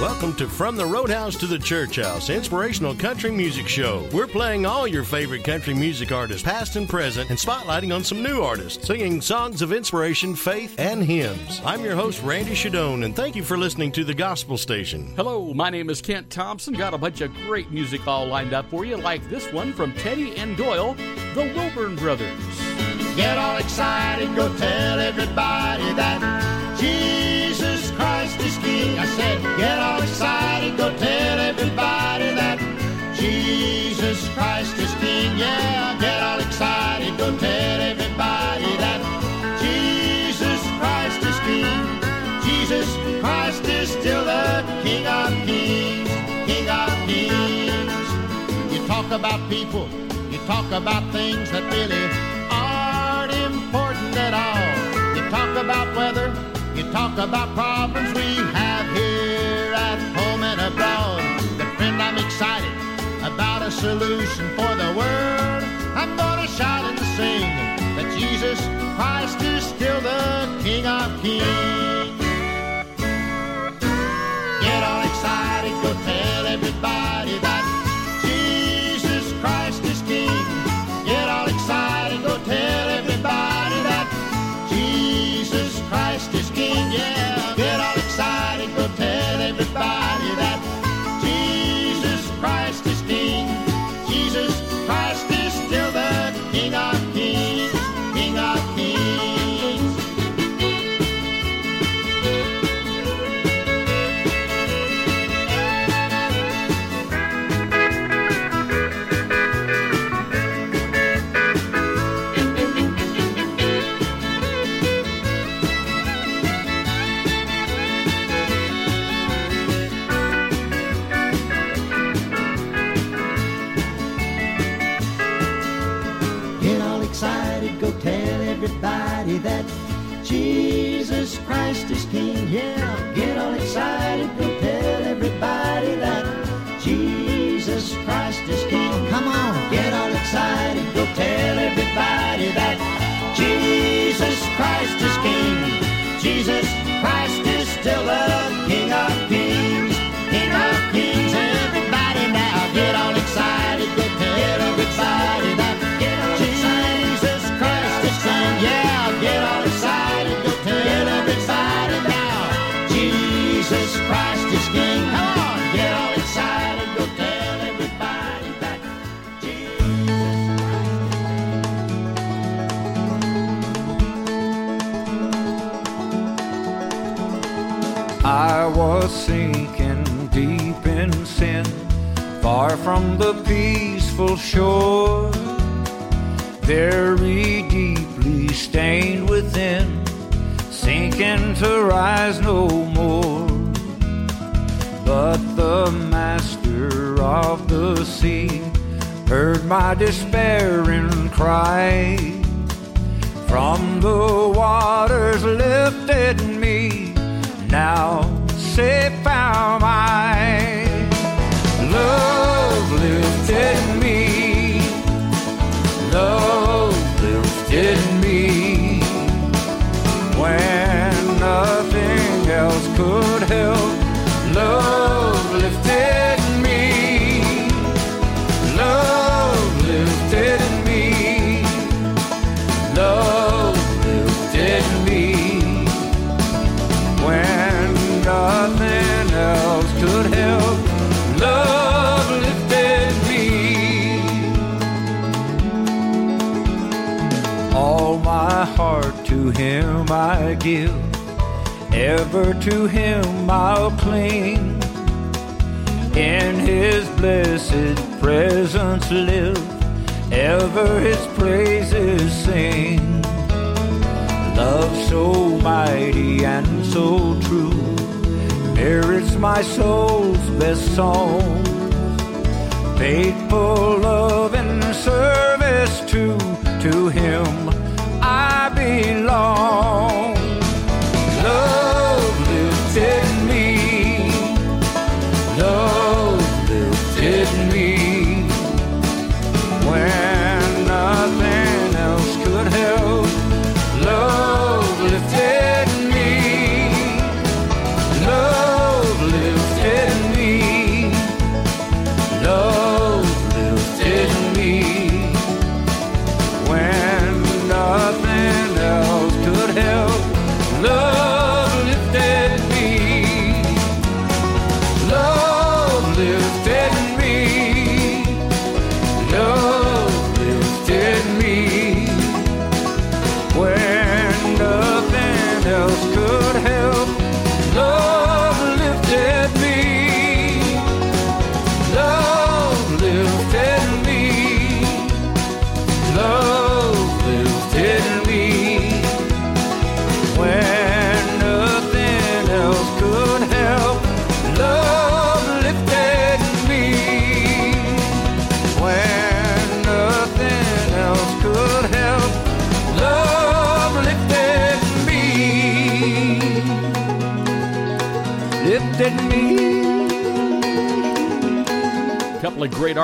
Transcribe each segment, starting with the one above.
Welcome to From the Roadhouse to the Church House, inspirational country music show. We're playing all your favorite country music artists, past and present, and spotlighting on some new artists, singing songs of inspiration, faith, and hymns. I'm your host, Randy Shadoan, and thank you for listening to the Gospel Station. Hello, my name is Kent Thompson. Got a bunch of great music all lined up for you, like this one from Teddy and Doyle, the Wilburn Brothers. Get all excited, go tell everybody that Jesus I said, get all excited, go tell everybody that Jesus Christ is King. Yeah, get all excited, go tell everybody that Jesus Christ is King. Jesus Christ is still the King of Kings, King of Kings. You talk about people, you talk about things that really aren't important at all. You talk about weather, you talk about problems we have I'm excited about a solution for the world. I'm gonna shout and sing that Jesus Christ is still the King of Kings. Sinking deep in sin, far from the peaceful shore, very deeply stained within, sinking to rise no more. But the master of the sea heard my despairing cry. From the waters lifted me, now safe am I. Love lifted me, love lifted me. When nothing else could help, love Him I give, ever to Him I'll cling. In His blessed presence live, ever His praises sing. Love so mighty and so true merits my soul's best song. Faithful love and service to to Him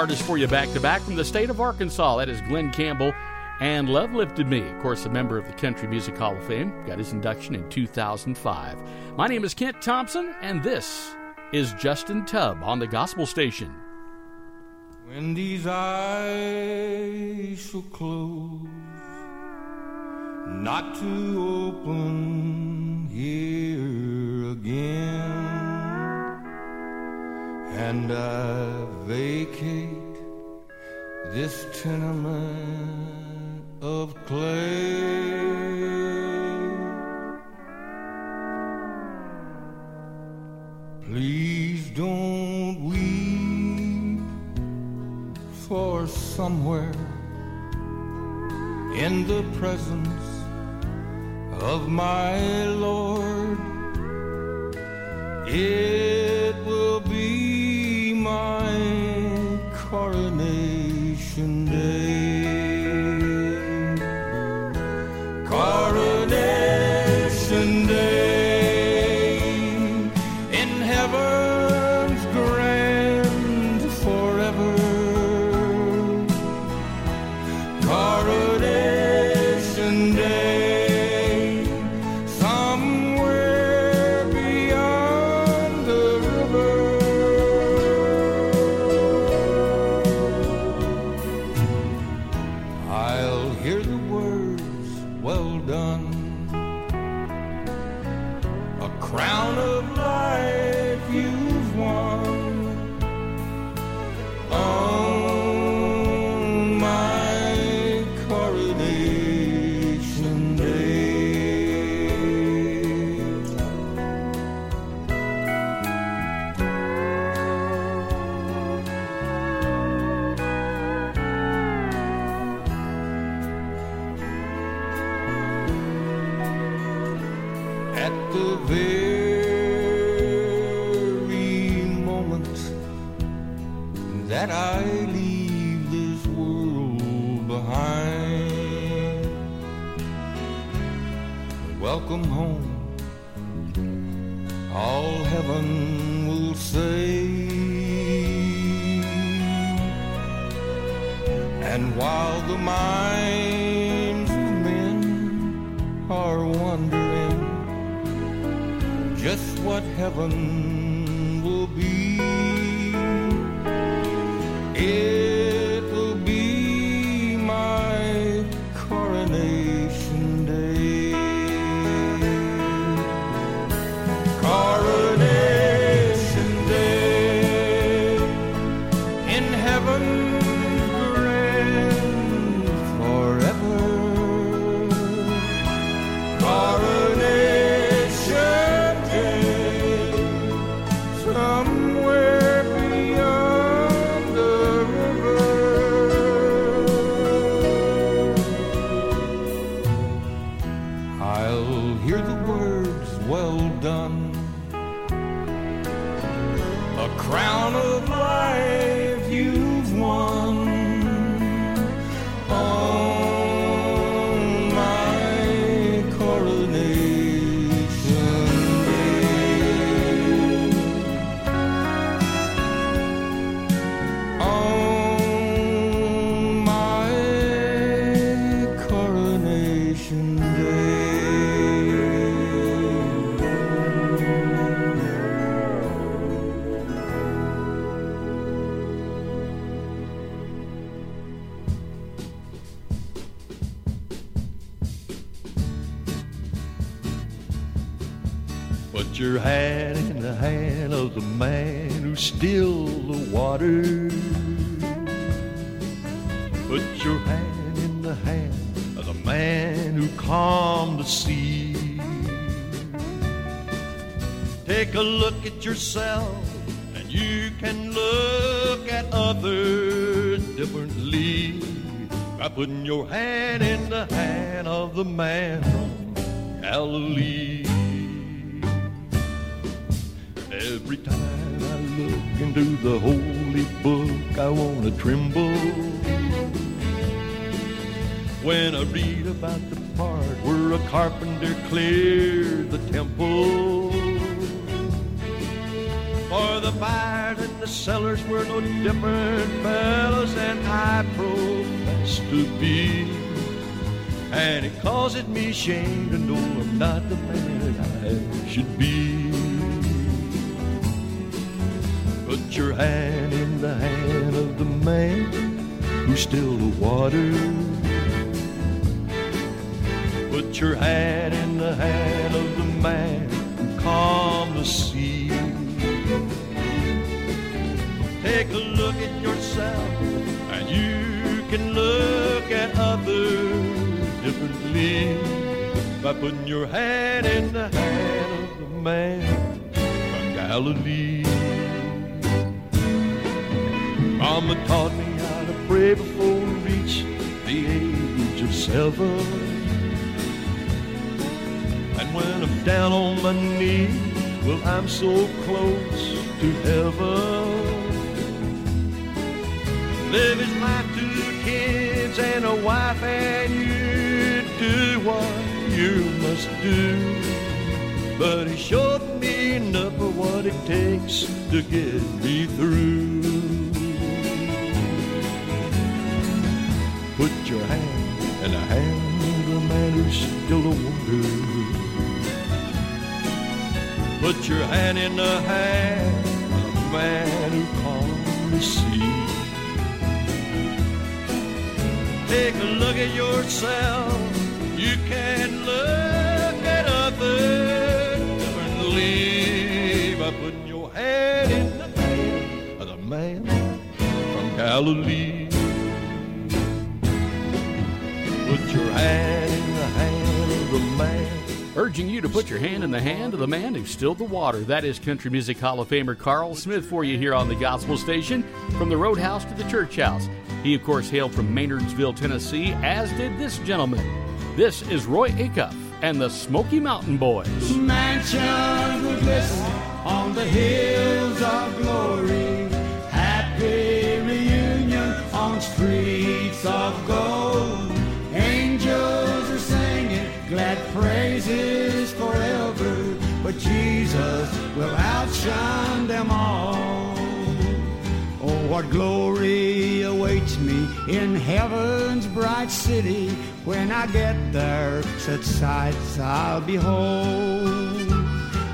artists for you back to back from the state of Arkansas. That is Glen Campbell and Love Lifted Me. Of course, a member of the Country Music Hall of Fame. Got his induction in 2005. My name is Kent Thompson, and this is Justin Tubb on the Gospel Station. When these eyes shall close, not to open here again, and I vacate this tenement of clay. Please don't weep for somewhere in the presence of my Lord. It will be my coronation Welcome home, all heaven will say. And while the minds of men are wondering just what heaven stilled the water. Put your hand in the hand of the man who calmed the sea. Take a look at yourself, and you can look at others differently by putting your hand in the hand of the man from Galilee. The holy book, I want to tremble. When I read about the part where a carpenter cleared the temple, For the buyers and the sellers were no different fellows than I profess to be. And it causes me shame to know I'm not the man I should be. Put your hand in the hand of the man who still the water. Put your hand in the hand of the man who calmed the sea. Take a look at yourself, and you can look at others differently by putting your hand in the hand of the man from Galilee. Mama taught me how to pray before we reach the age of seven. And when I'm down on my knees, well, I'm so close to heaven. Live his life to kids and a wife, and you do what you must do. But he showed me enough of what it takes to get me through. Put your hand in the hand of the man who calmed the sea. Take a look at yourself. You can look at others differently by putting your hand in the hand of the man from Galilee. Put your hand in the hand of the man. Urging you to put your hand in the hand of the man who stilled the water. That is Country Music Hall of Famer Carl Smith for you here on the Gospel Station, from the Roadhouse to the Church House. He, of course, hailed from Maynardsville, Tennessee, as did this gentleman. This is Roy Acuff and the Smoky Mountain Boys. Mansions will glisten on the hills of glory. Happy reunion on streets of gold. Praises forever. But Jesus will outshine them all. Oh, what glory awaits me in heaven's bright city. When I get there, such sights I'll behold.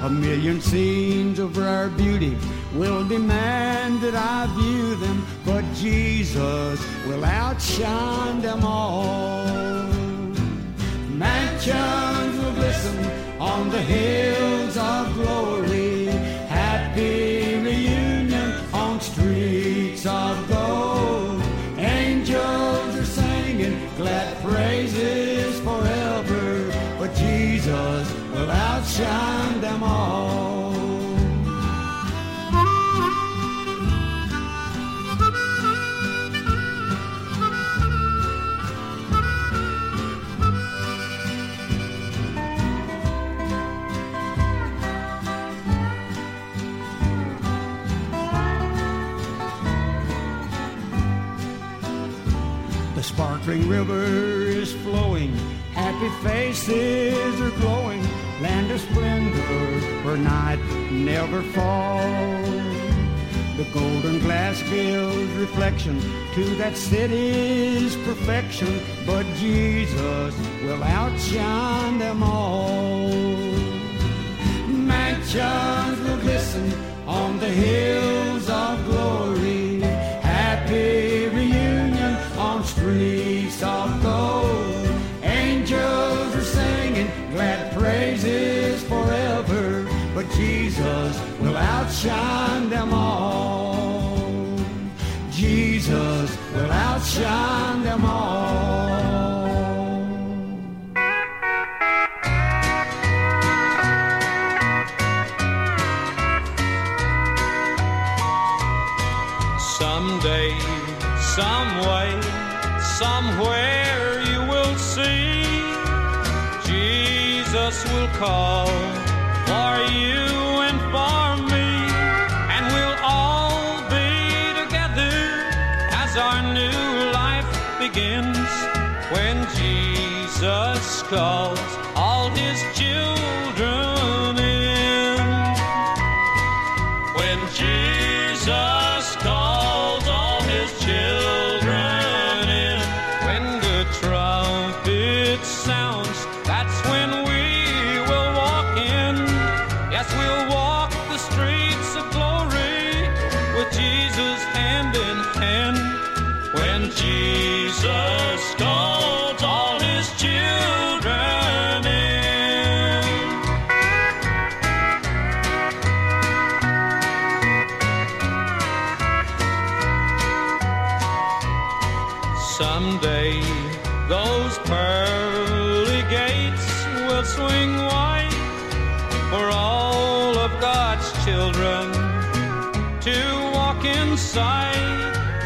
A million scenes of rare beauty will demand that I view them, but Jesus will outshine them all. Mansions will glisten on the hills of glory. The sparkling river is flowing, happy faces are glowing, land of splendor where night never falls. The golden glass gives reflection to that city's perfection, but Jesus will outshine them all. Mansions will glisten on the hills of glory. Happy reunion on streets but Jesus will outshine them all. Jesus will outshine them all. Jesus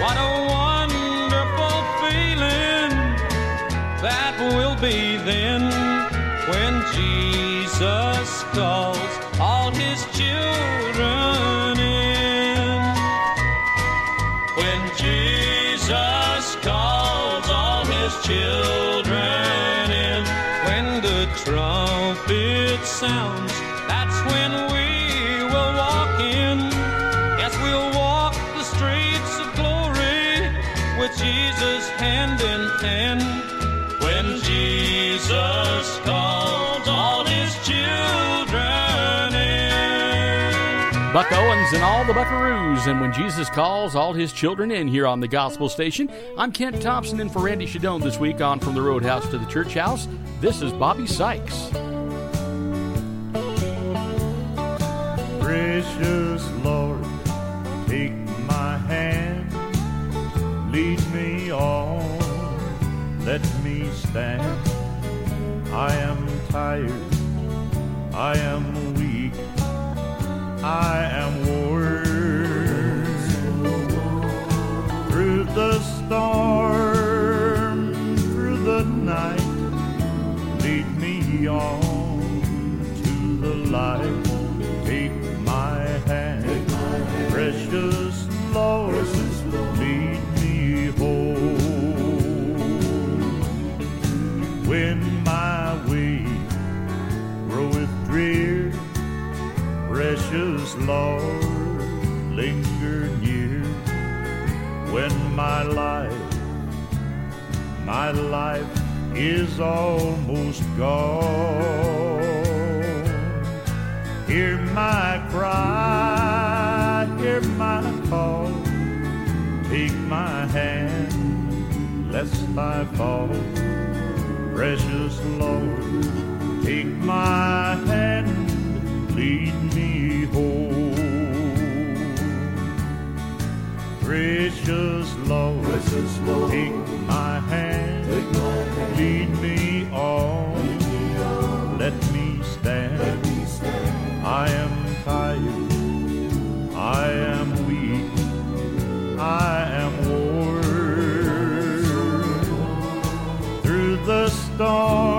What a wonderful feeling that will be then when Jesus calls all his children in. When Jesus calls all his children in, when the trumpet sounds, with Jesus hand in hand. When Jesus calls all his children in. Buck Owens and all the Buckaroos, and when Jesus calls all his children in here on the Gospel Station. I'm Kent Thompson, and for Randy Shadoan this week on From the Roadhouse to the Church House, this is Bobby Sykes. Precious Lord, take my hand, lead me let me stand. I am tired, I am weak, I am worn. Through the storm, through the night, lead me on to the light. Take precious Lord, linger near. When my life, my life is almost gone. Hear my cry, hear my call. Take my hand, lest I fall. Precious Lord, take my hand, lead me home. Precious Lord, take my hand, lead me on, let me stand. I am tired, I am weak, I am worn. Through the storm,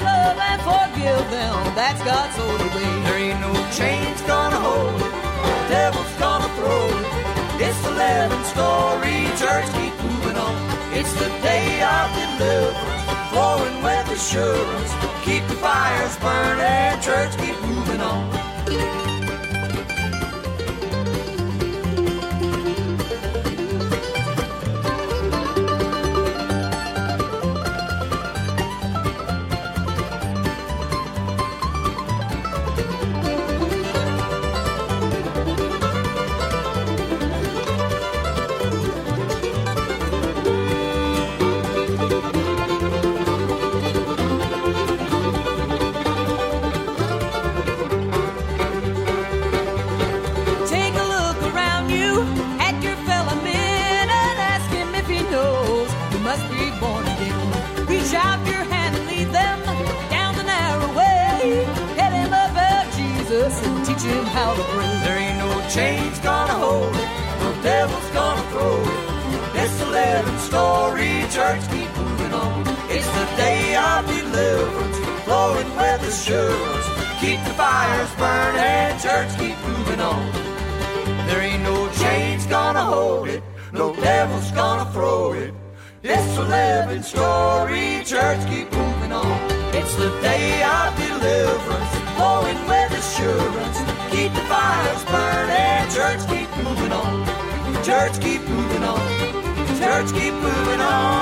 Love and forgive them, that's God's holy way. There ain't no chains gonna hold it, no devil's gonna throw it. It's the living story, church, keep moving on. It's the day of deliverance, flowing with assurance. Keep the fires burning, church, keep moving on. Him how to pray. There ain't no chains gonna hold it, no devil's gonna throw it. The living story, church, keep moving on. It's the day of deliverance, flowing with assurance. Keep the fires burning, church, keep moving on. There ain't no chains gonna hold it, no devil's gonna throw it. The living story, church, keep moving on. It's the day of deliverance, flowing with assurance. Keep the fires burning, church, keep moving on. Church, keep moving on. Church, keep moving on.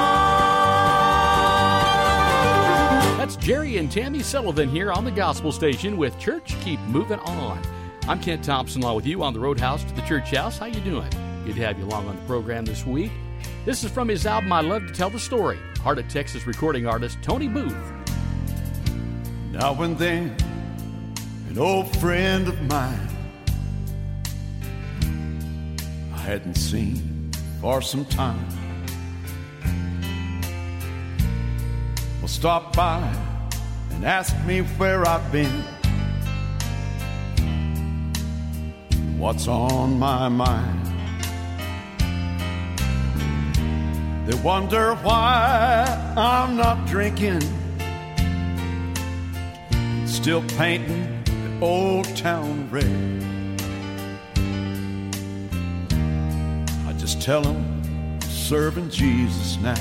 That's Jerry and Tammy Sullivan here on the Gospel Station with Church Keep Moving On. I'm Kent Thompson along with you on the Roadhouse to the Church House. How you doing? Good to have you along on the program this week. This is from his album I Love to Tell the Story. Heart of Texas recording artist Tony Booth. Now and then, an old friend of mine I hadn't seen for some time. Will stop by and ask me where I've been, what's on my mind. They wonder why I'm not drinking. Still painting old town red. I just tell them serving Jesus now,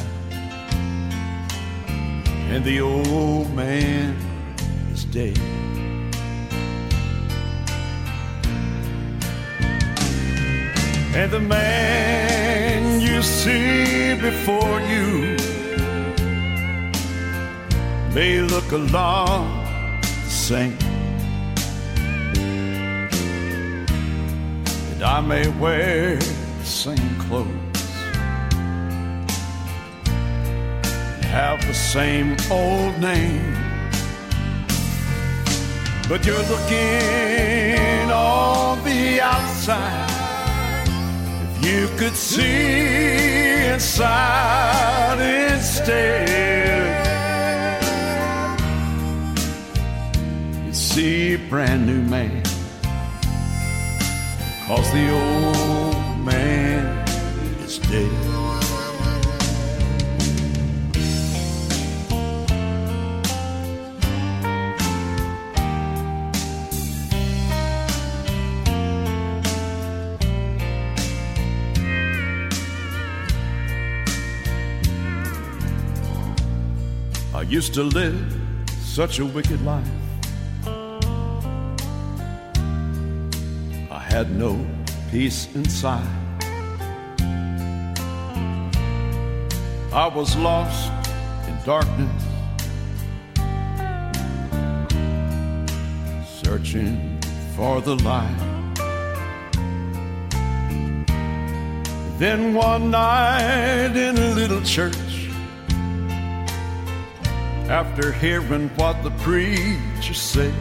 and the old man is dead. And the man you see before you may look a lot the same. I may wear the same clothes, and have the same old name. But you're looking on the outside. If you could see inside instead. You'd see a brand new man. Cause the old man is dead. I used to live such a wicked life. Had no peace inside. I was lost in darkness, searching for the light. Then one night in a little church, after hearing what the preacher said,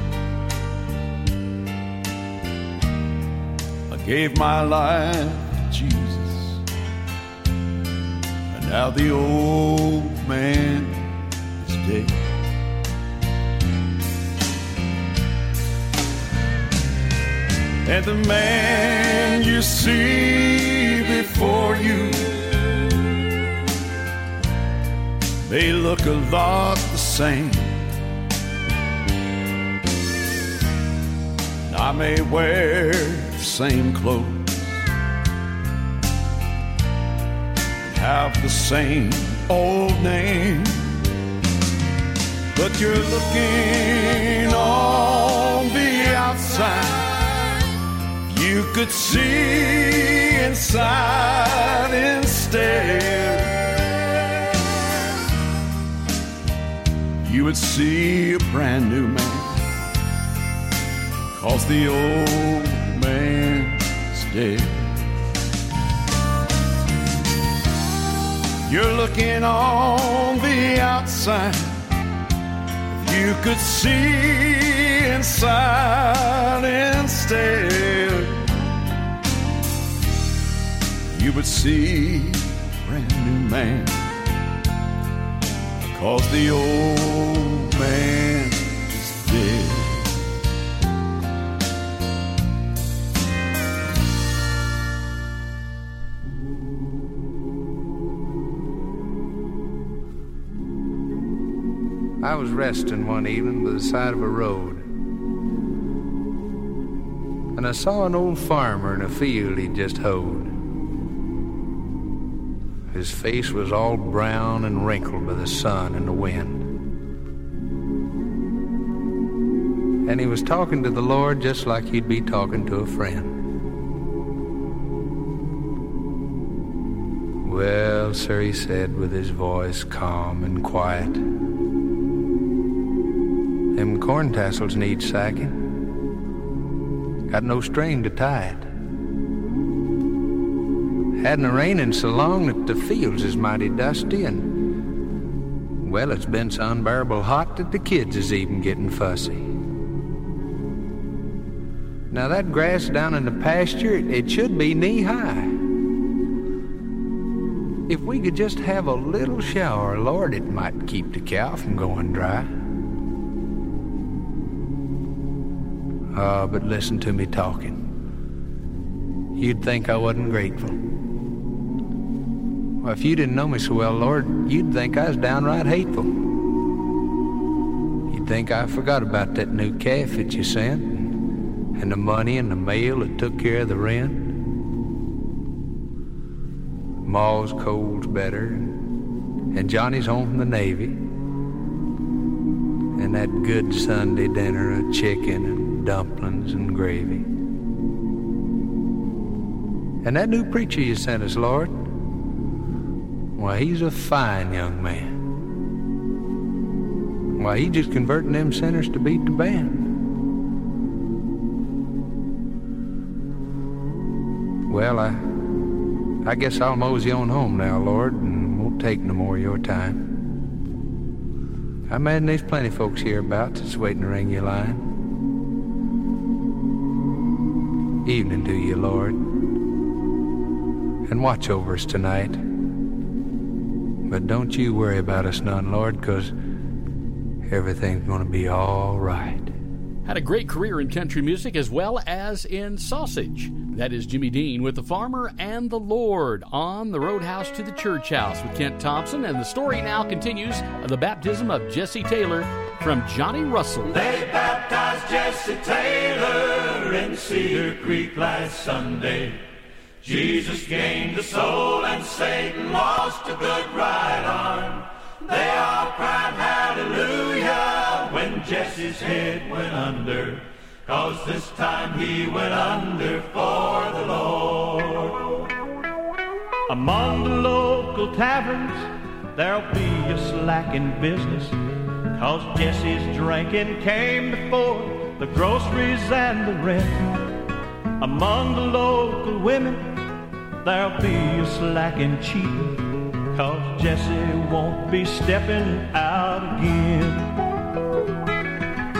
gave my life to Jesus. And now the old man is dead. And the man you see before you may look a lot the same. I may wear same clothes and have the same old name, but you're looking on the outside. You could see inside instead. you would see a brand new man. Cause the old dead. You're looking on the outside. You could see inside instead, you would see a brand new man. Cause the old man I was resting one evening by the side of a road. And I saw an old farmer in a field he'd just hoed. His face was all brown and wrinkled by the sun and the wind. And he was talking to the Lord just like he'd be talking to a friend. Well, sir, he said with his voice calm and quiet, them corn tassels need sacking. Got no string to tie it. Hadn't a raining so long that the fields is mighty dusty and well, it's been so unbearable hot that the kids is even getting fussy. Now that grass down in the pasture, it should be knee high. If we could just have a little shower, Lord, it might keep the cow from going dry. Ah, but listen to me talking. You'd think I wasn't grateful. Well, if you didn't know me so well, Lord, you'd think I was downright hateful. You'd think I forgot about that new calf that you sent, and the money and the mail that took care of the rent. Ma's cold's better, and Johnny's home from the Navy. And that good Sunday dinner of chicken and dumplings and gravy. And that new preacher you sent us, Lord, why, he's a fine young man. Why, he just converting them sinners to beat the band. Well, I, I guess I'll mosey on home now, Lord, and won't take no more of your time. I imagine there's plenty folks hereabouts that's waiting to ring your line. Evening to you, Lord. And watch over us tonight. But don't you worry about us none, Lord, because everything's gonna be all right. Had a great career in country music as well as in sausage. That is Jimmy Dean with The Farmer and the Lord on the Roadhouse to the Church House with Kent Thompson. And the story now continues of the baptism of Jesse Taylor from Johnny Russell. They baptized Jesse Taylor in Cedar Creek last Sunday. Jesus gained a soul and Satan lost a good right arm. They all cried hallelujah when Jesse's head went under. cause this time he went under for the Lord. Among the local taverns, there'll be a slack in business, cause Jesse's drinking came before the groceries and the rent. Among the local women, there'll be a slack in cheating, cause Jesse won't be stepping out again.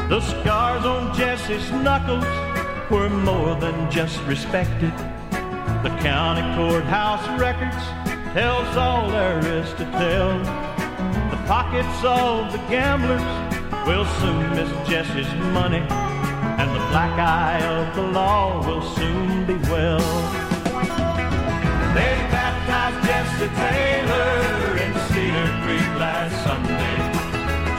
The scars on Jesse's knuckles were more than just respected. The county courthouse records tells all there is to tell. The pockets of the gamblers will soon miss Jesse's money, and the black eye of the law will soon be well. They baptized Jesse Taylor in Cedar Creek last Sunday.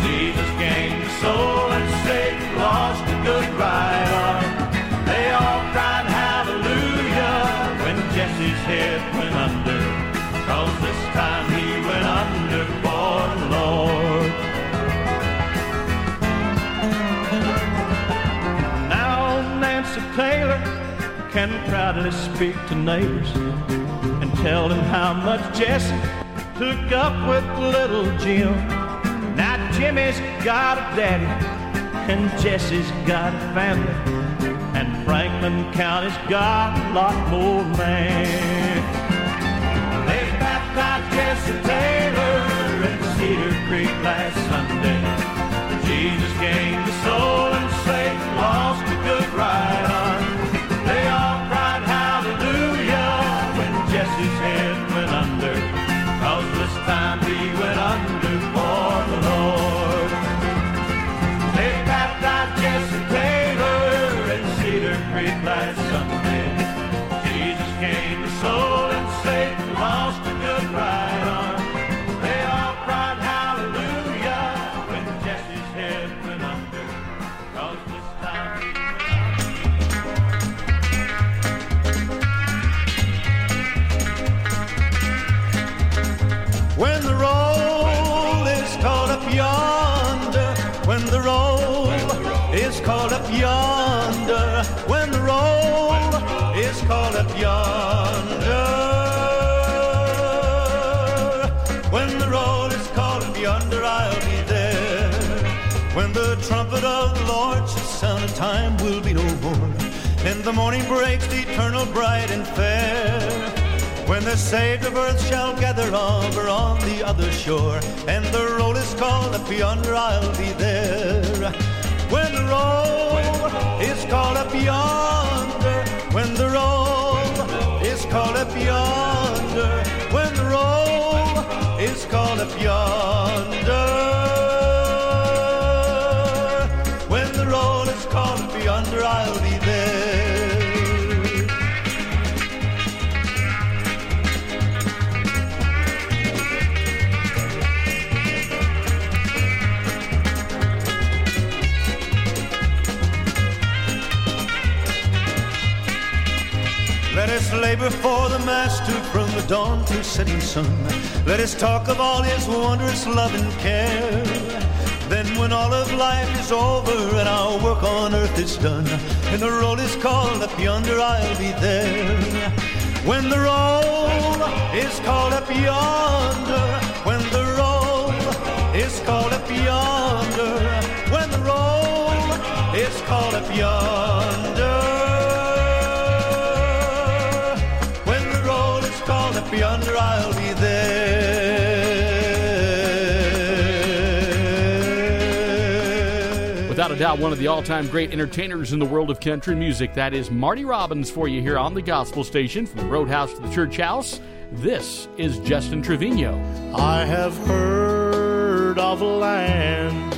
Jesus gained the soul and Satan lost a good right proudly speak to neighbors and tell them how much Jesse took up with little Jim. Now Jimmy's got a daddy and Jesse's got a family and Franklin County's got a lot more land. They baptized Jesse Taylor in Cedar Creek last Sunday. Jesus gained time will be no more, and the morning breaks eternal, bright and fair. When the saved of earth shall gather over on the other shore, and the roll is called up yonder, I'll be there. When the roll is called up yonder, when the roll is called up yonder, when the roll is called up yonder, yonder, I'll be there. Let us labor for the Master from the dawn to setting sun. Let us talk of all his wondrous love and care. Then when all of life is over and our work on earth is done, and the roll is called up yonder, I'll be there. When the roll is called up yonder, when the roll is called up yonder, when the roll is called up yonder. When the roll is called up yonder, I'll be there. Doubt, one of the all time great entertainers in the world of country music. That is Marty Robbins for you here on the Gospel Station from the Roadhouse to the Church House. This is Justin Trevino. I have heard of a land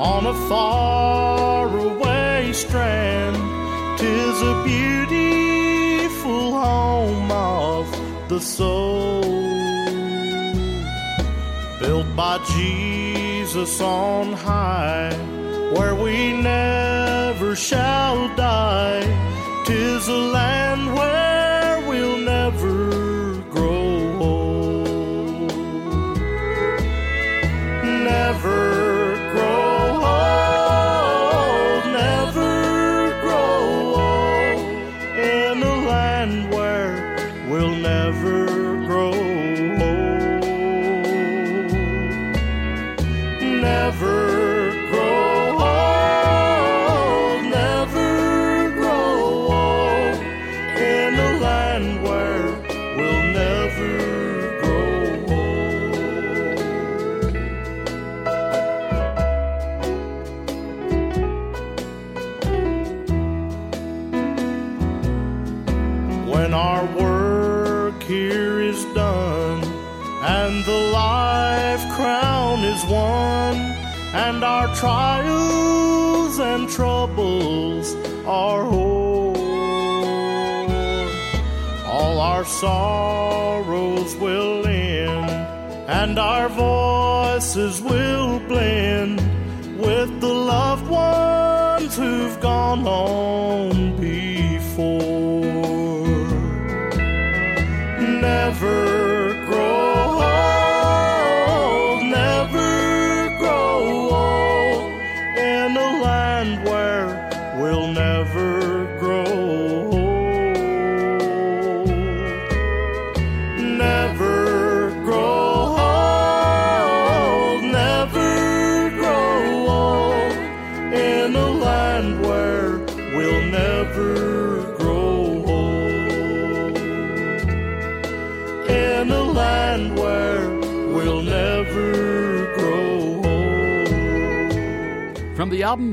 on a faraway strand. Tis a beautiful home of the soul, built by Jesus on high, where we never shall die. Tis a land where we'll never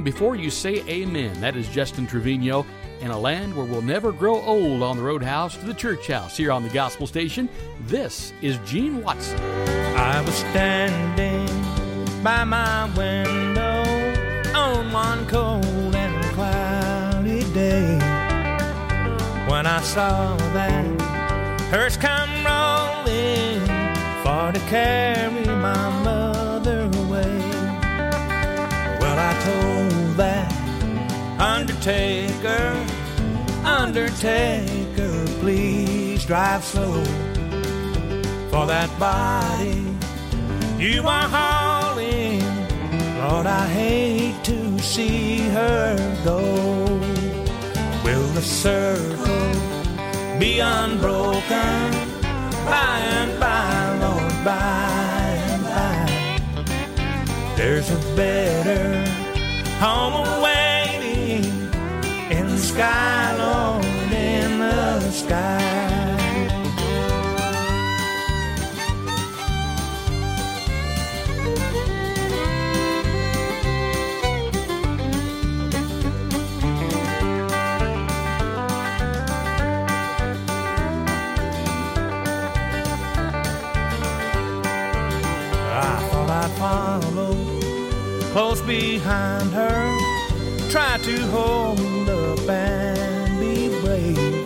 Before You Say Amen, that is Justin Trevino. In a land where we'll never grow old on the roadhouse to the church house here on the gospel station, this is Gene Watson. I was standing by my window on one cold and cloudy day when I saw that hearse come rolling for to carry my mother away. Well, I told undertaker, undertaker, please drive slow for that body you are hauling. Lord, I hate to see her go. Will the circle be unbroken by and by, Lord, by and by? There's a better sky, Lord, in the sky. Follow close behind her, try to hold and be brave,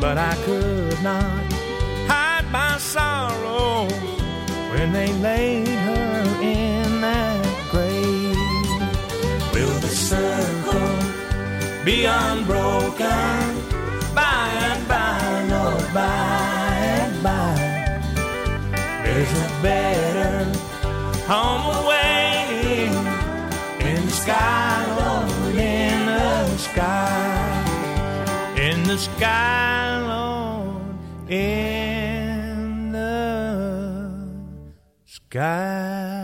but I could not hide my sorrow when they laid her in that grave. Will the circle be unbroken by and by, Lord, by and by? There's a better home awaiting in the sky, Lord, the sky, in the sky, Lord, in the sky.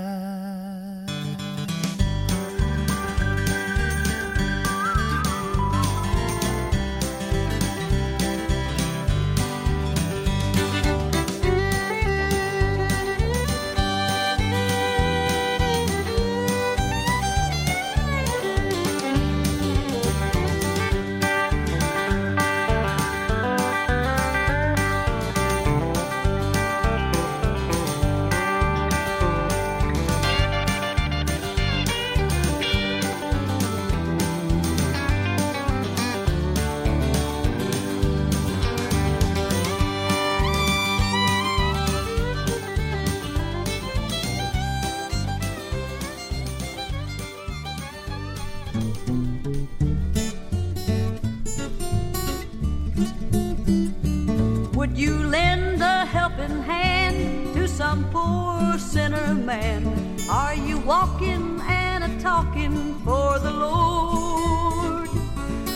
Man? Are you walking and a talking for the Lord?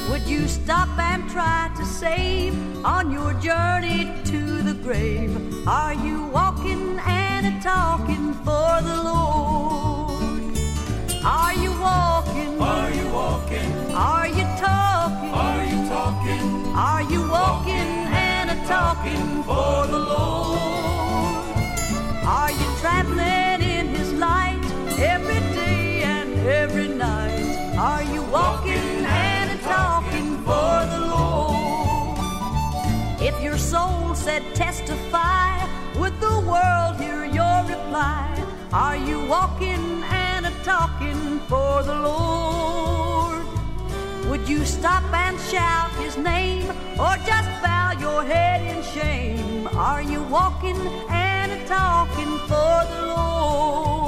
Would you stop and try to save on your journey to the grave? Are you walking and a talking for the Lord? Are you walking? Are you walking? Are you talking? Are you talking? Are you walking and a talking for the Lord? Are you traveling in His light every day and every night? Are you walking and talking for the Lord? If your soul said testify, would the world hear your reply? Are you walking and talking for the Lord? Would you stop and shout his name or just bow your head in shame? Are you walking and talking for the Lord?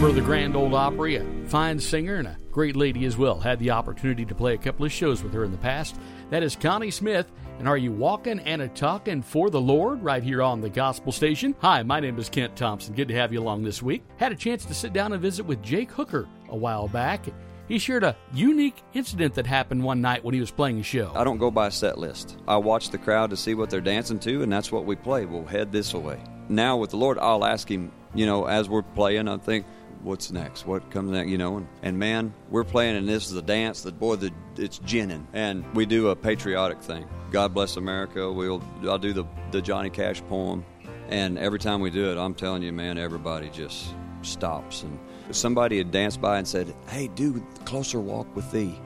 Member of the Grand Ole Opry, a fine singer and a great lady as well. Had the opportunity to play a couple of shows with her in the past. That is Connie Smith. And are you walking and a talking for the Lord right here on the Gospel Station? Hi, my name is Kent Thompson. Good to have you along this week. Had a chance to sit down and visit with Jake Hooker a while back. He shared a unique incident that happened one night when he was playing a show. I don't go by a set list. I watch the crowd to see what they're dancing to, and that's what we play. We'll head this way. Now with the Lord, I'll ask Him, you know, as we're playing, I think, what's next? What comes next? You know, and, and man, we're playing, and this is a dance that boy, the, it's ginning, and we do a patriotic thing. God bless America. We'll I'll do the the Johnny Cash poem, and every time we do it, I'm telling you, man, everybody just stops and somebody had danced by and said, "Hey, do closer walk with thee."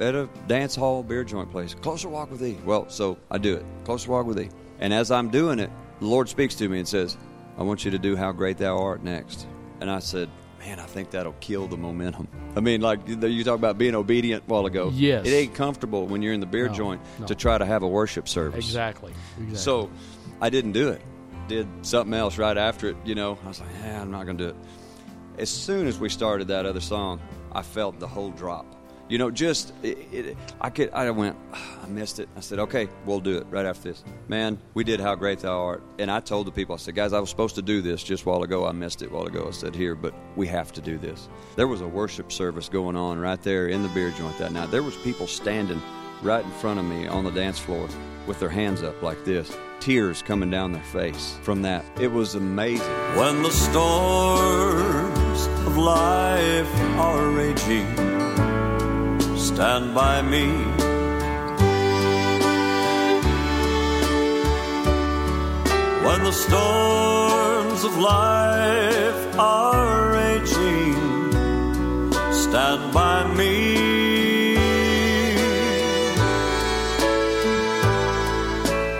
at a dance hall beer joint place. Closer walk with thee. Well, so I do it. Closer walk with thee. And as I'm doing it, the Lord speaks to me and says, I want you to do how great thou art next. And I said, Man, I think that'll kill the momentum. I mean, like you talk about being obedient a while ago. Yes. It ain't comfortable when you're in the beer No, joint no. to try to have a worship service. Exactly. exactly. So I didn't do it. Did something else right after it, you know. I was like, yeah, I'm not going to do it. As soon as we started that other song, I felt the whole drop. You know, just it, it, I could. I went. "Ah, I missed it. I said, okay, we'll do it right after this. Man, we did how great thou art, and I told the people. I said, guys, I was supposed to do this just a while ago. I missed it a while ago. I said here, but we have to do this. There was a worship service going on right there in the beer joint that night. There was people standing right in front of me on the dance floor with their hands up like this, tears coming down their face from that. It was amazing. When the storms of life are raging, stand by me. When the storms of life are raging, stand by me.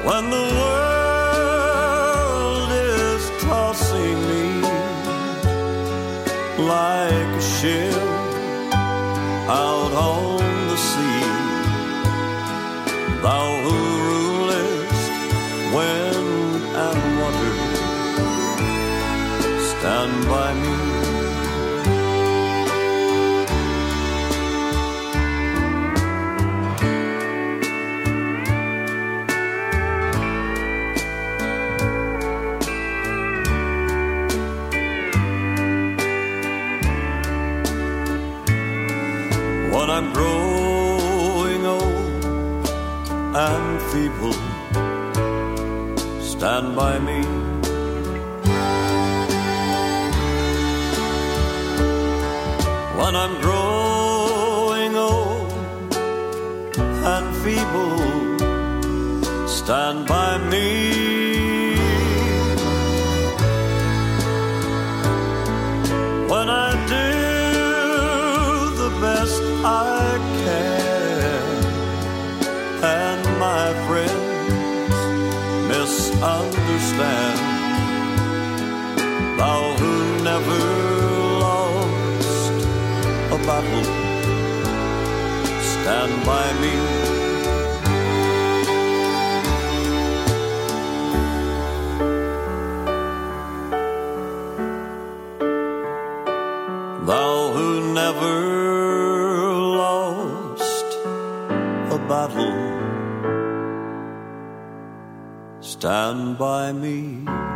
When the world is tossing me like a ship out on I'm growing old, and feeble. Stand by me. When I'm growing old and feeble, stand by me. Never lost a battle, stand by me. Thou who never lost a battle, stand by me.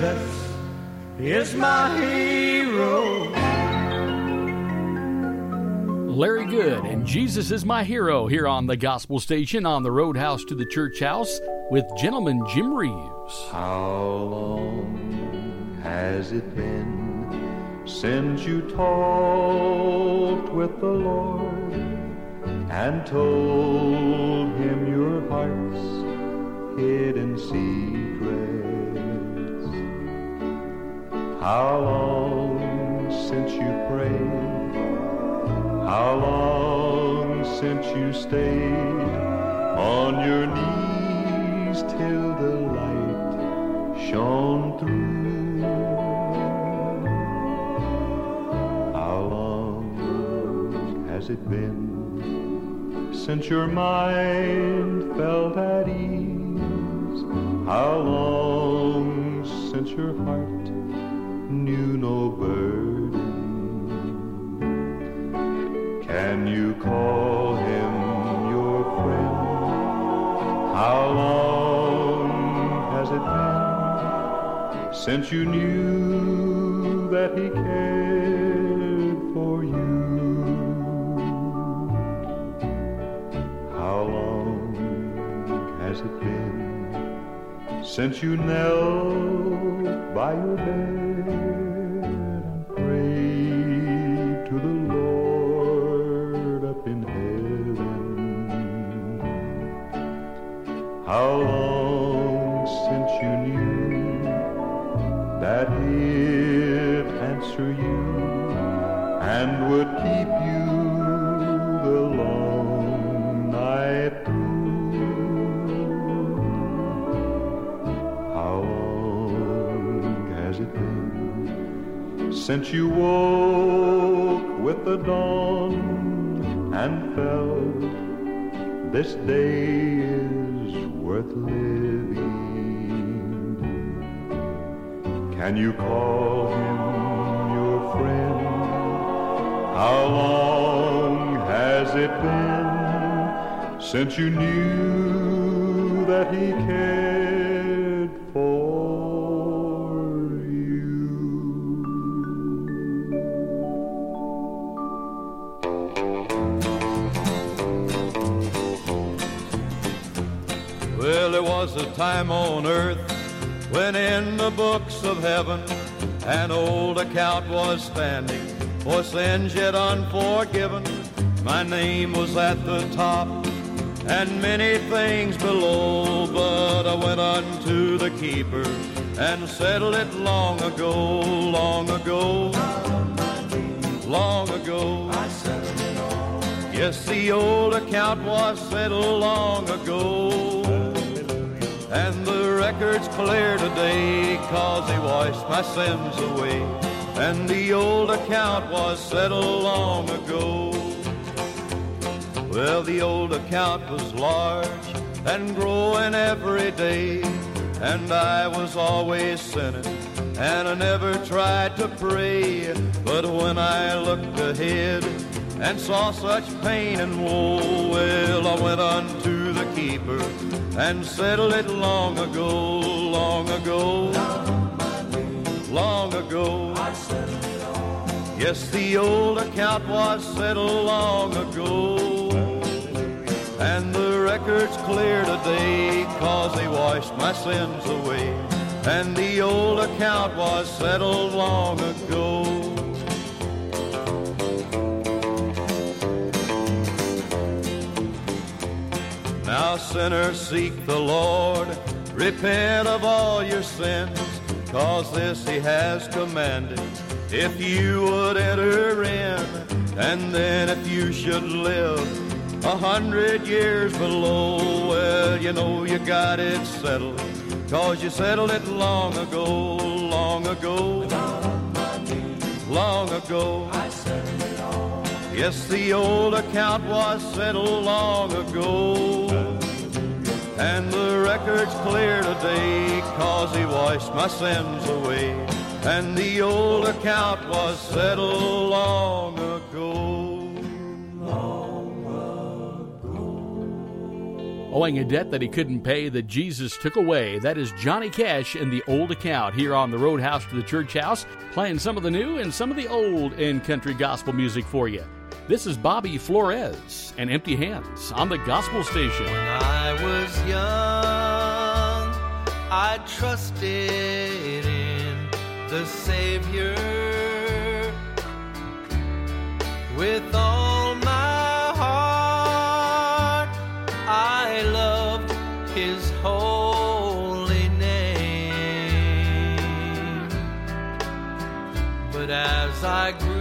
Jesus is my hero. Larry Good and Jesus is My Hero here on the Gospel Station on the Roadhouse to the Church House with Gentleman Jim Reeves. How long has it been since you talked with the Lord and told him your heart's hidden secrets? How long since you prayed? How long since you stayed on your knees till the light shone through? How long has it been since your mind felt at ease? How long since your heart knew no burden. Can you call him your friend? How long has it been since you knew that he cared for you? How long has it been since you knelt by your bed? How long since you knew that He'd answer you and would keep you the long night through? How long has it been since you woke with the dawn and felt this day living? Can you call him your friend? How long has it been since you knew that he cared time on earth when in the books of heaven an old account was standing for sins yet unforgiven. My name was at the top and many things below, but I went unto the keeper and settled it long ago, long ago, long ago. Yes, the old account was settled long ago. And the record's clear today, cause he washed my sins away. And the old account was settled long ago. Well, the old account was large and growing every day. And I was always sinning, and I never tried to pray. But when I looked ahead and saw such pain and woe, well, I went unto the keeper and settled it long ago, long ago, long ago. Yes, the old account was settled long ago. And the record's clear today, cause he washed my sins away. And the old account was settled long ago. Now, sinners, seek the Lord, repent of all your sins, cause this he has commanded. If you would enter in, and then if you should live a hundred years below, well, you know you got it settled, cause you settled it long ago, long ago, long ago. Yes, the old account was settled long ago. And the record's clear today, cause he washed my sins away. And the old account was settled long ago. Owing a debt that he couldn't pay that Jesus took away. That is Johnny Cash in the old account here on the Roadhouse to the Church House, playing some of the new and some of the old in country gospel music for you. This is Bobby Flores and Empty Hands on the Gospel Station. When I was young, I trusted in the Savior with all my heart. I loved His holy name. But as I grew,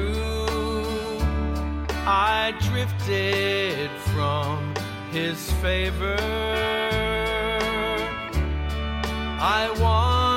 I drifted from his favor. I wandered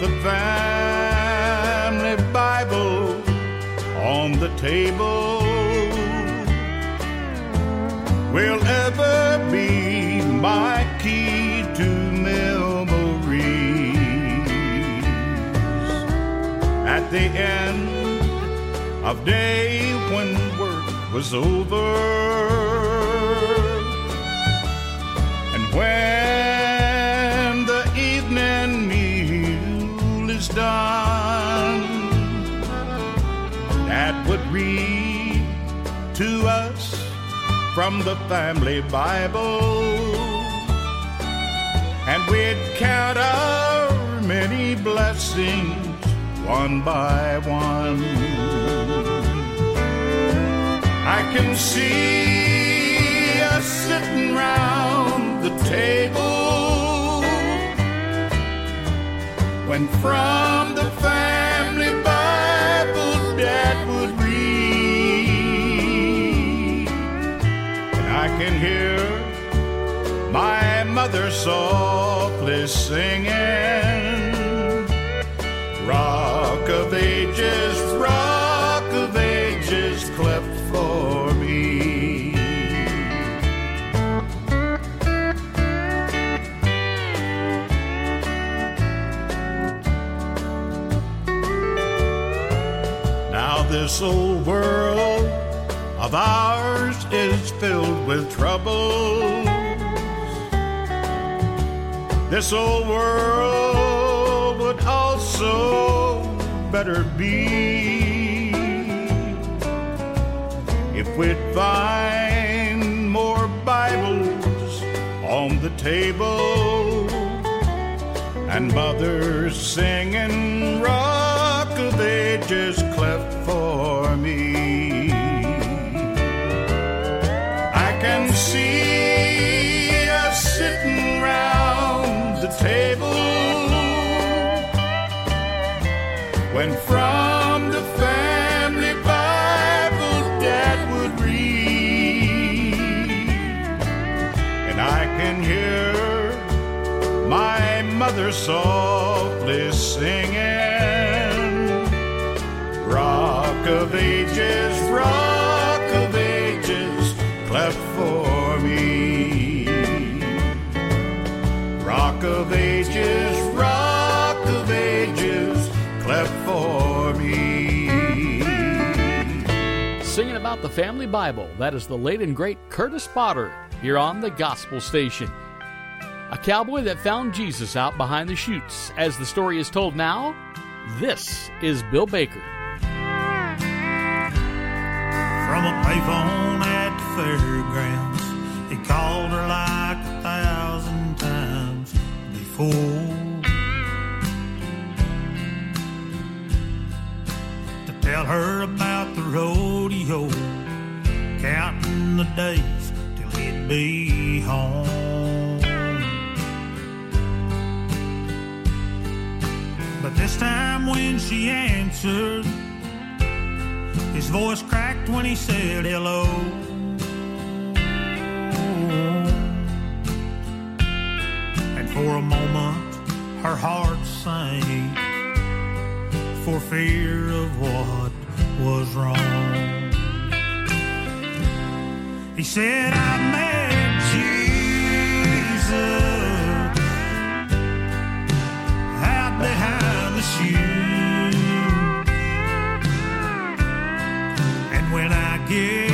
the family Bible on the table will ever be my key to memories. At the end of day when work was over, and when from the family Bible. And we'd count our many blessings one by one. I can see us sitting round the table when from the family can hear my mother softly singing. Rock of ages, rock of ages, cleft for me. Now this old world of ours is filled with troubles. This old world would also better be if we'd find more Bibles on the table and mothers singing Rock of Ages cleft for when from the family Bible Dad would read, and I can hear my mother softly singing, Rock of Ages, The family Bible, that is the late and great Curtis Potter here on the Gospel Station. A cowboy that found Jesus out behind the chutes. As the story is told now, this is Bill Baker. From a payphone at the fairgrounds, he called her like a thousand times before. To tell her about the rodeo, counting the days till he'd be home. But this time when she answered, his voice cracked when he said hello. And for a moment, her heart sank for fear of what was wrong. He said, I met Jesus out behind the shoe. And when I get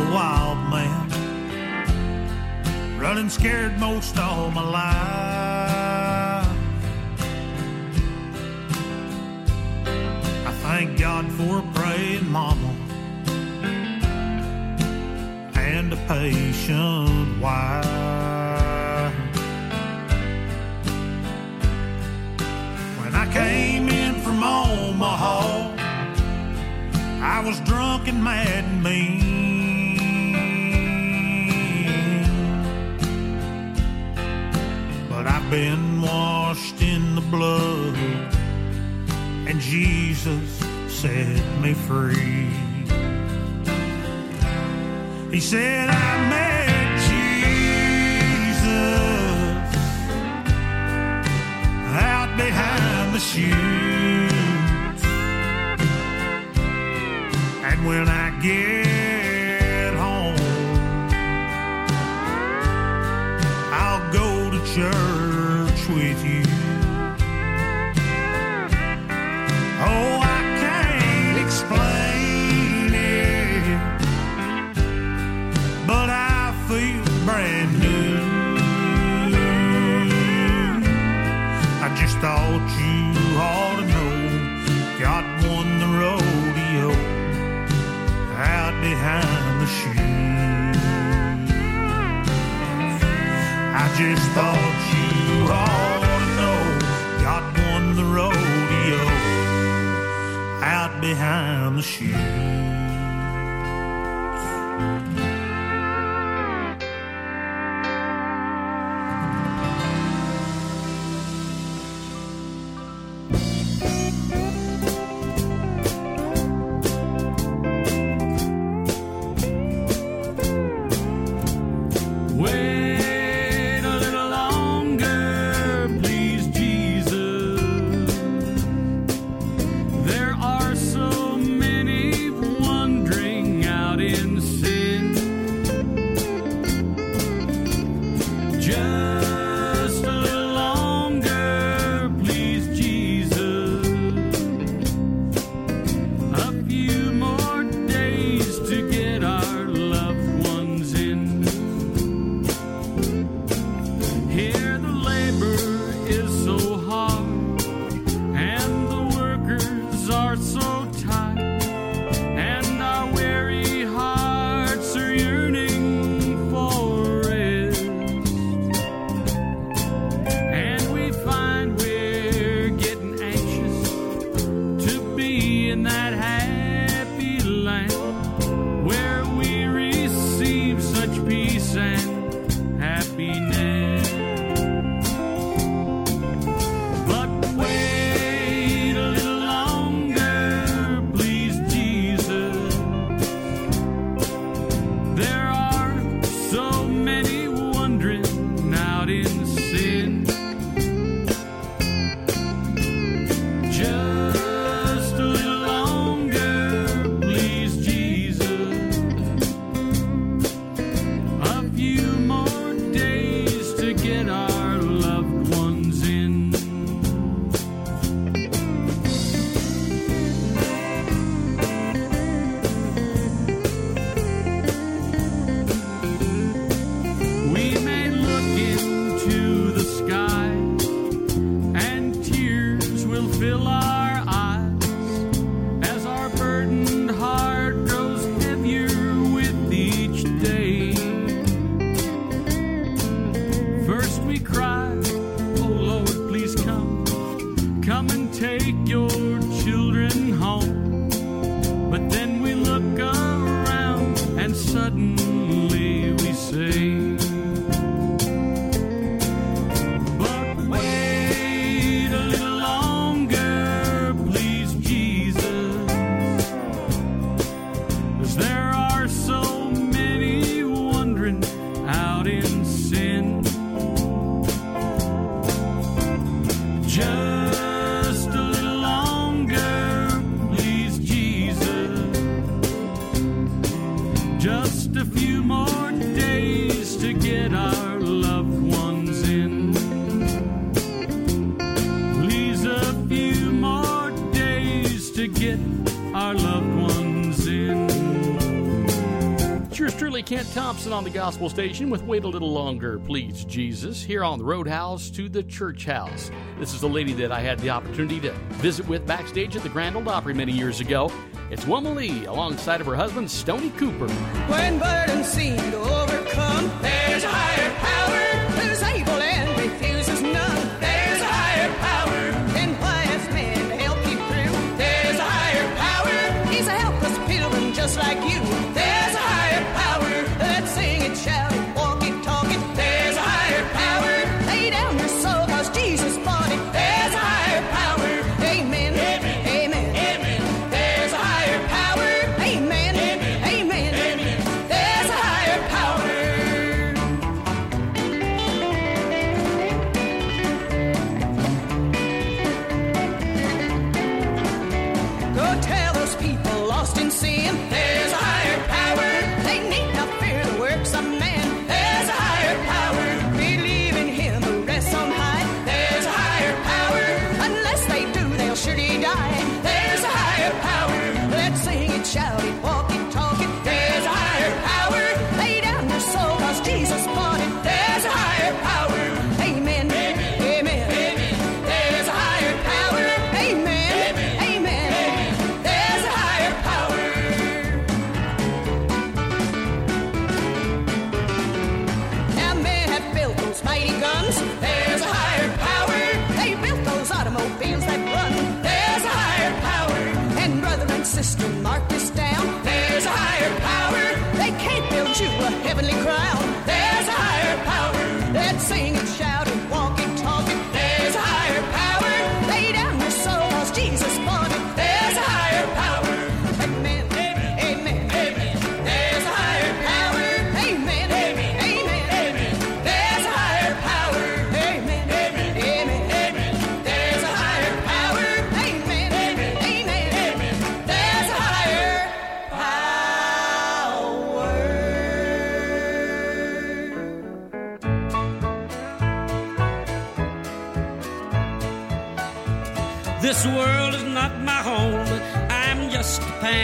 a wild man, running scared most all my life. I thank God for a praying mama and a patient wife. When I came in from Omaha, I was drunk and mad and mean. Been washed in the blood, and Jesus set me free. He said, I met Jesus out behind the chutes. And when I get just thought you ought to know God won the rodeo out behind the chutes. Listen on the Gospel Station with Wait a Little Longer, Please, Jesus, here on the Roadhouse to the Church House. This is the lady that I had the opportunity to visit with backstage at the Grand Ole Opry many years ago. It's Wilma Lee alongside of her husband, Stoney Cooper. When burdens to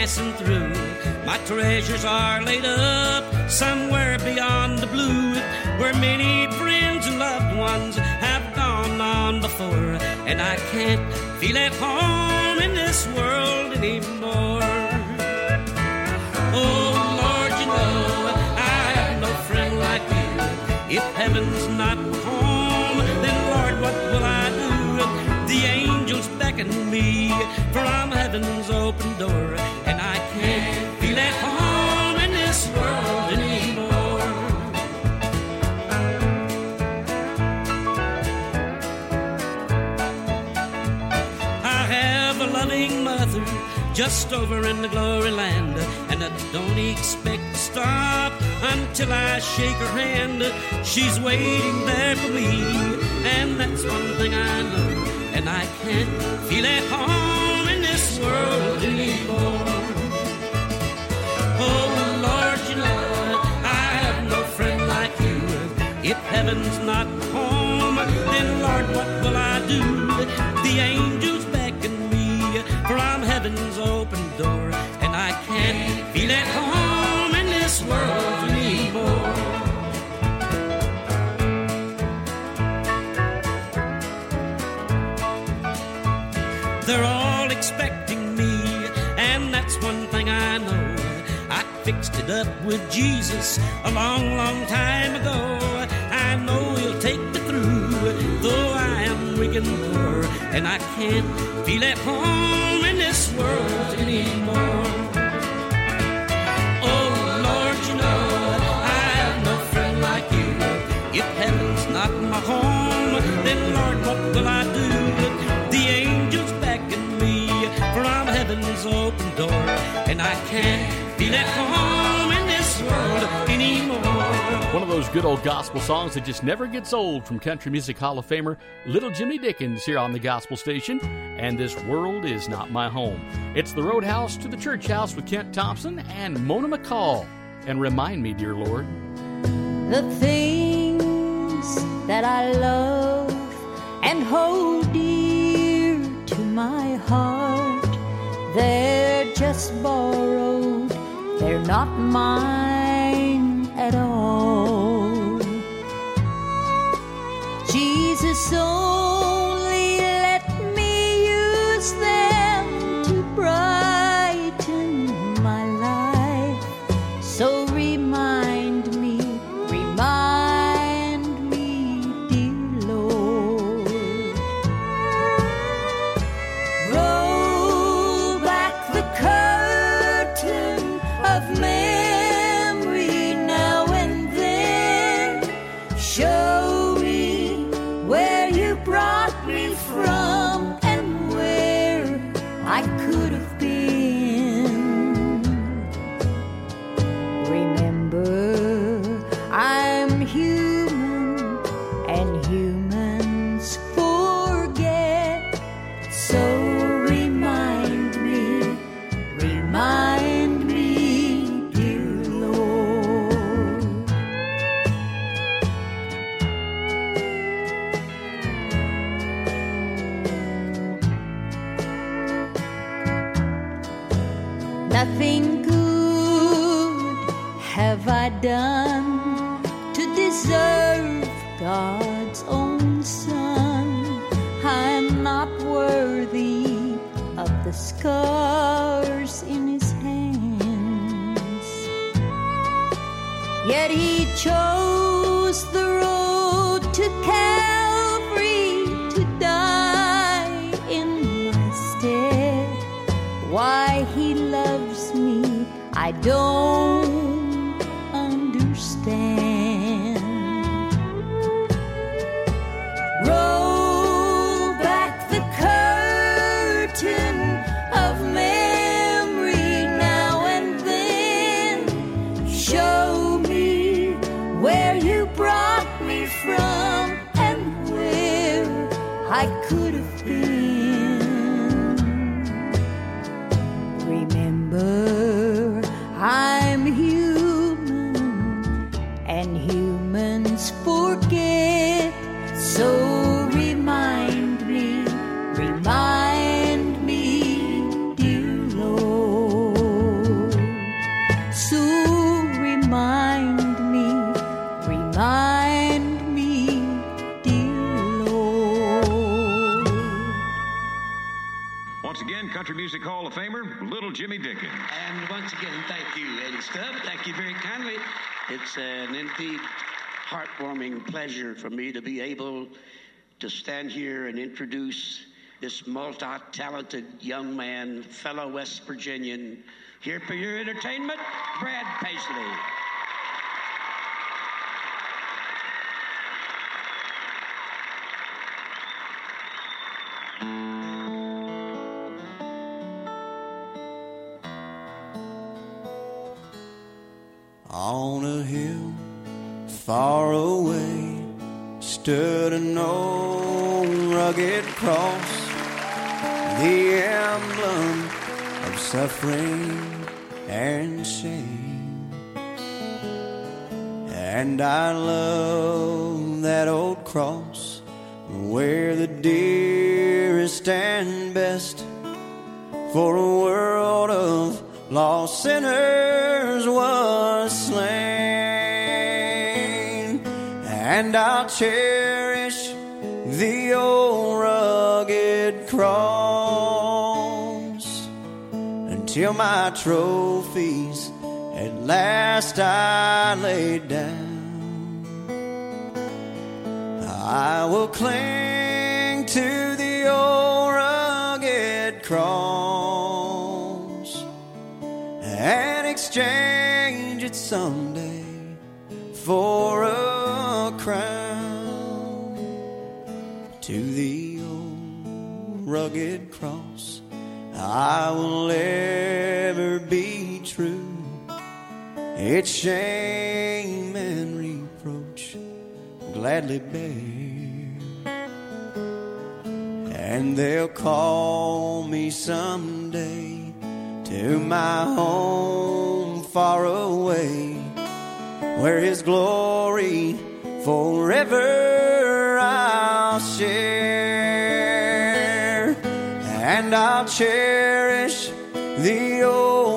passing through. My treasures are laid up somewhere beyond the blue, where many friends and loved ones have gone on before. And I can't feel at home in this world anymore. Oh Lord, you know I have no friend like you. If heaven's not checking me from heaven's open door, and I can't feel at home in this world anymore. I have a loving mother just over in the glory land, and I don't expect to stop until I shake her hand. She's waiting there for me, and that's one thing I know. Can't feel at home in this world anymore. Oh Lord, you know I have no friend like you. If heaven's not home, then Lord, what will I do? The angels beckon me from heaven's open door, and I can't feel at home up with Jesus a long, long time ago. I know he'll take me through, though I am and poor, and I can't feel at home in this world anymore. Oh Lord, you know I have no friend like you. If heaven's not my home, then Lord, what will I do? The angels beckon me from heaven's open door, and I can't feel at home in this world anymore. One of those good old gospel songs that just never gets old from Country Music Hall of Famer Little Jimmy Dickens here on the Gospel Station. And this world is not my home. It's the Roadhouse to the Church House with Kent Thompson and Mona McCall. And remind me, dear Lord, the things that I love and hold dear to my heart. They're just borrowed, they're not mine at all. Jesus Nothing good have I done to deserve God's own Son. I'm not worthy of the scars in His hands. Yet He chose the don't Country Music Hall of Famer, Little Jimmy Dickens. And once again, thank you, Eddie Stubbs. Thank you very kindly. It's an indeed heartwarming pleasure for me to be able to stand here and introduce this multi-talented young man, fellow West Virginian, here for your entertainment, Brad Paisley. Suffering and shame. And I love that old cross where the dearest and best for a world of lost sinners was slain. And I'll cherish the old rugged cross until my trophies at last I lay down. I will cling to the old rugged cross and exchange it someday for a crown. To the old rugged cross, I will ever Its shame and reproach gladly bear. And they'll call me someday to my home far away, where His glory forever I'll share. And I'll cherish the old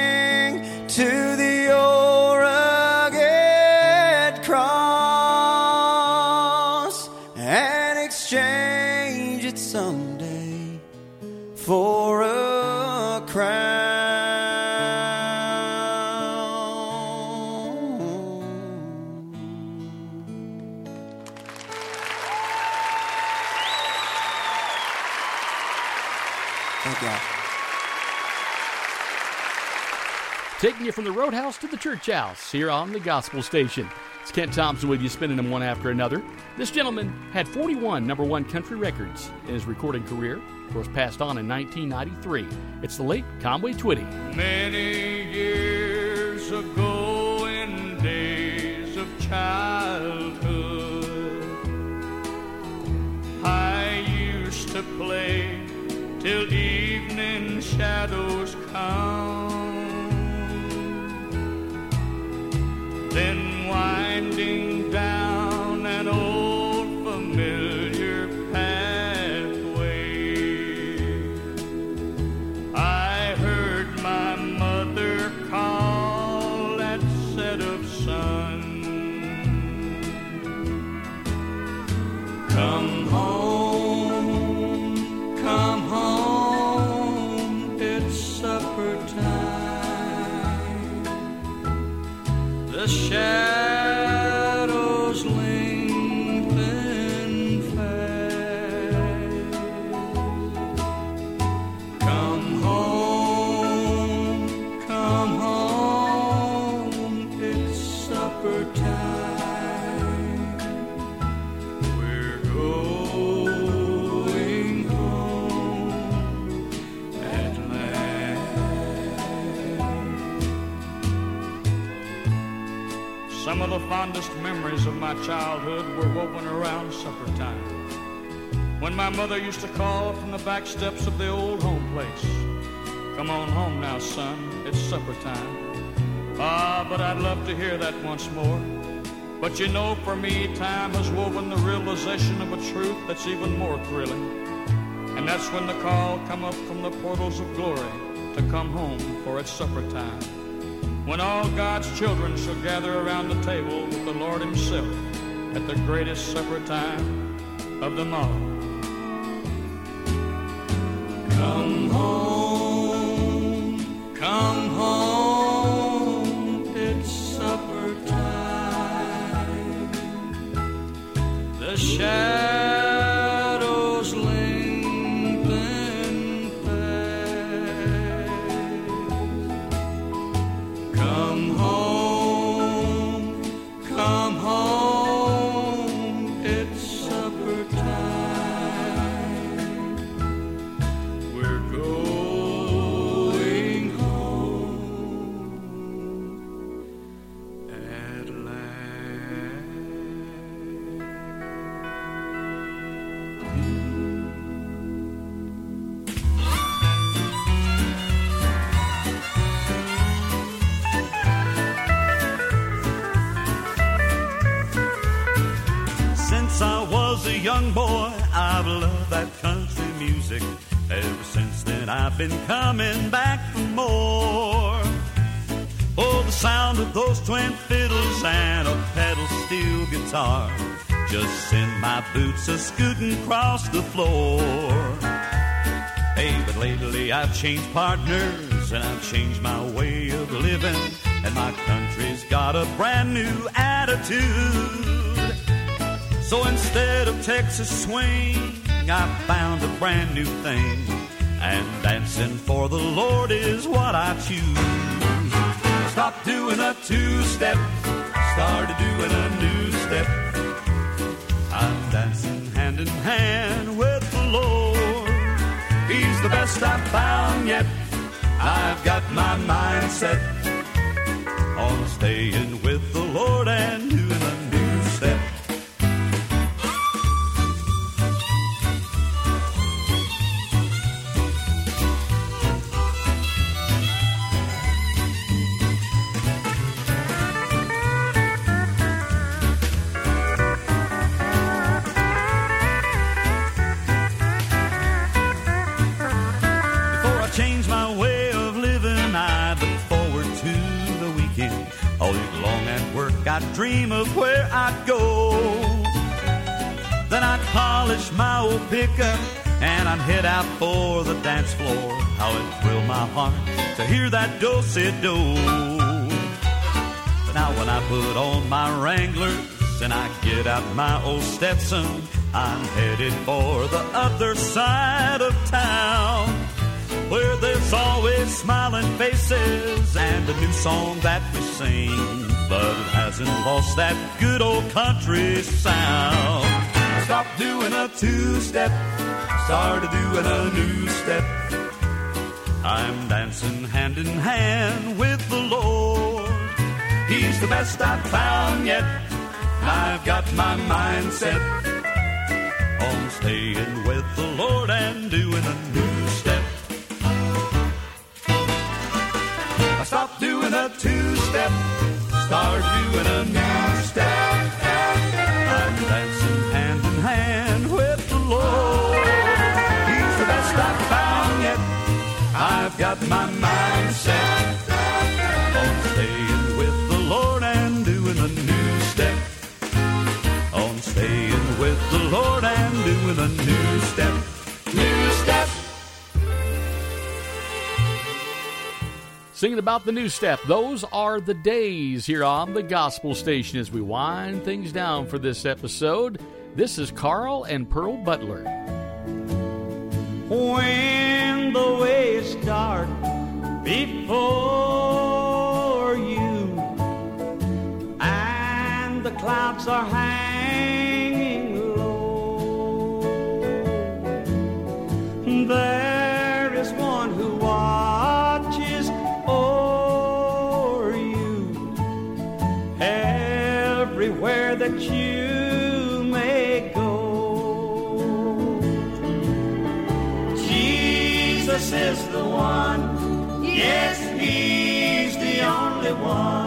you from the roadhouse to the church house here on the gospel station. It's Kent Thompson with you, spinning them one after another. This gentleman had 41 number one country records in his recording career. Of course, passed on in 1993. It's the late Conway Twitty. Many years ago, in days of childhood, I used to play till evening shadows come. Then winding The memories of my childhood were woven around supper time. When my mother used to call from the back steps of the old home place, Come on home now, son, it's supper time. Ah, but I'd love to hear that once more. But you know, for me, time has woven the realization of a truth that's even more thrilling. And that's when the call come up from the portals of glory to come home for it's supper time. When all God's children shall gather around the table with the Lord himself at the greatest supper time of them all. Come home, guitar just send my boots a scooting across the floor. Hey, but lately I've changed partners and I've changed my way of living, and my country's got a brand new attitude. So instead of Texas swing, I found a brand new thing. And dancing for the Lord is what I choose. Stop doing a two step, started doing a new step. I'm dancing hand in hand with the Lord. He's the best I've found yet. I've got my mind set on staying with the Lord and doing dream of where I'd go. Then I'd polish my old pickup and I'd head out for the dance floor. How it thrilled my heart to hear that do-si-do. Now when I put on my Wranglers and I get out my old Stetson, I'm headed for the other side of town where there's always smiling faces and a new song that we sing, but it hasn't lost that good old country sound. Stop doing a two-step, started doing a new step. I'm dancing hand in hand with the Lord. He's the best I've found yet. I've got my mind set on staying with the Lord and doing a new step. I stopped doing a two-step, started doing a new step. I'm dancing hand in hand with the Lord. He's the best I've found yet. I've got my mind Singing about the new step. Those are the days here on the Gospel Station as we wind things down for this episode. This is Carl and Pearl Butler. when the way is dark before you and the clouds are hanging low there is the one. Yes, he's the only one.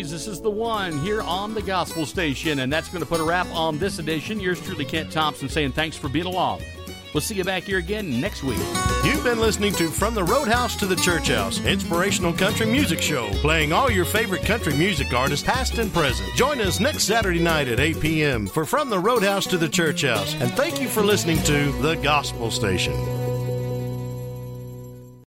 Jesus is the One here on the Gospel Station. And that's going to put a wrap on this edition. Yours truly, Kent Thompson, saying thanks for being along. We'll see you back here again next week. You've been listening to From the Roadhouse to the Church House, inspirational country music show, playing all your favorite country music artists, past and present. Join us next Saturday night at 8 p.m. for From the Roadhouse to the Church House, and thank you for listening to The Gospel Station.